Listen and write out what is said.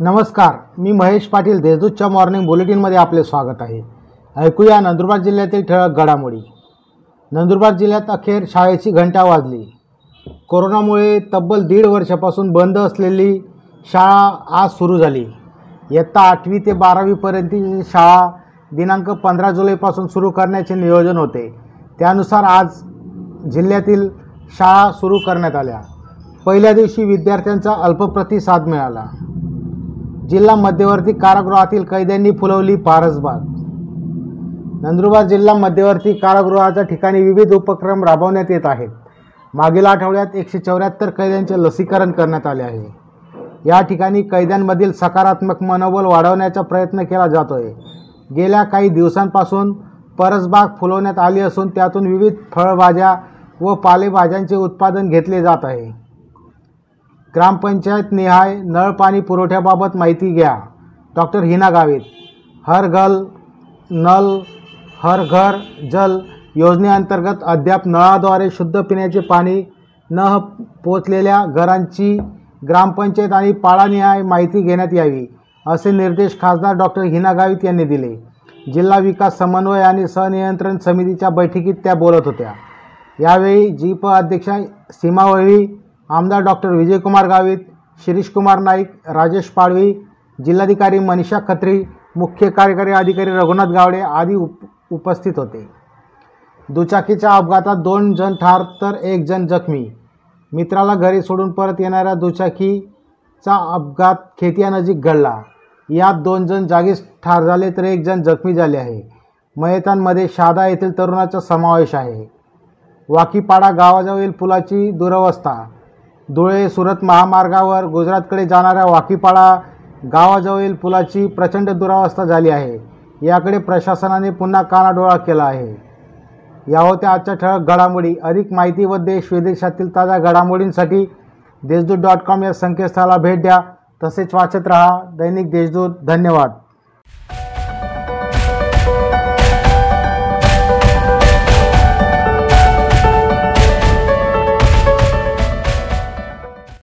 नमस्कार मी महेश पाटील देशदूतच्या मॉर्निंग बुलेटिनमध्ये आपले स्वागत आहे. ऐकूया नंदुरबार जिल्ह्यातील ठळक घडामोडी. नंदुरबार जिल्ह्यात अखेर शाळेची घंटा वाजली. कोरोनामुळे तब्बल दीड वर्षापासून बंद असलेली शाळा आज सुरू झाली. इयत्ता आठवी ते बारावीपर्यंतची शाळा दिनांक पंधरा जुलैपासून सुरू करण्याचे नियोजन होते. त्यानुसार आज जिल्ह्यातील शाळा सुरू करण्यात आल्या. पहिल्या दिवशी विद्यार्थ्यांचा अल्प प्रतिसाद मिळाला. जिल्हा मध्यवर्ती कारागृहातील कैद्यांनी फुलवली पारसबाग नंदुरबार जिल्हा मध्यवर्ती कारागृहाच्या ठिकाणी विविध उपक्रम राबवण्यात येत आहेत. मागील आठवड्यात एकशे चौऱ्याहत्तर कैद्यांचे लसीकरण करण्यात आले आहे. या ठिकाणी कैद्यांमधील सकारात्मक मनोबल वाढवण्याचा प्रयत्न केला जातो आहे गेल्या काही दिवसांपासून परसबाग फुलवण्यात आली असून त्यातून विविध फळभाज्या व पालेभाज्यांचे उत्पादन घेतले जात आहे. ग्रामपंचायत निहाय नळ पाणी पुरवठ्याबाबत माहिती घ्या. डॉक्टर हिना गावित. हर गल नल हर घर जल योजनेअंतर्गत अद्याप नळाद्वारे शुद्ध पिण्याचे पाणी न पोचलेल्या घरांची ग्रामपंचायत आणि पाळानिहाय माहिती घेण्यात यावी असे निर्देश खासदार डॉक्टर हिना गावित यांनी दिले. जिल्हा विकास समन्वय आणि सनियंत्रण समितीच्या बैठकीत त्या बोलत होत्या. यावेळी जीप अध्यक्षा सीमा वळवी आमदार डॉक्टर विजयकुमार गावित शिरीषकुमार नाईक राजेश पाडवी जिल्हाधिकारी मनीषा खत्री मुख्य कार्यकारी अधिकारी रघुनाथ गावडे आदी उप उपस्थित होते. दुचाकीच्या अपघातात दोन जण ठार तर एक जण जखमी. मित्राला घरी सोडून परत येणाऱ्या दुचाकीचा अपघात खेतियानजीक घडला. यात दोन जण जागीच ठार झाले तर एक जण जखमी झाले आहे. मयतांमध्ये शादा येथील तरुणाचा समावेश आहे. वाकीपाडा गावाजवळील पुलाची दुरवस्था धुळे सुरत महामार्गावर गुजरातकडे जाणाऱ्या वाकीपाडा गावाजवळील पुलाची प्रचंड दुरावस्था झाली आहे. याकडे प्रशासनाने पुन्हा कानाडोळा केला आहे. या होत्या आजच्या ठळक घडामोडी. अधिक माहिती व देश विदेशातील ताज्या घडामोडींसाठी देशदूत डॉट कॉम या संकेतस्थळाला भेट द्या. तसेच वाचत रहा. दैनिक देशदूत. धन्यवाद.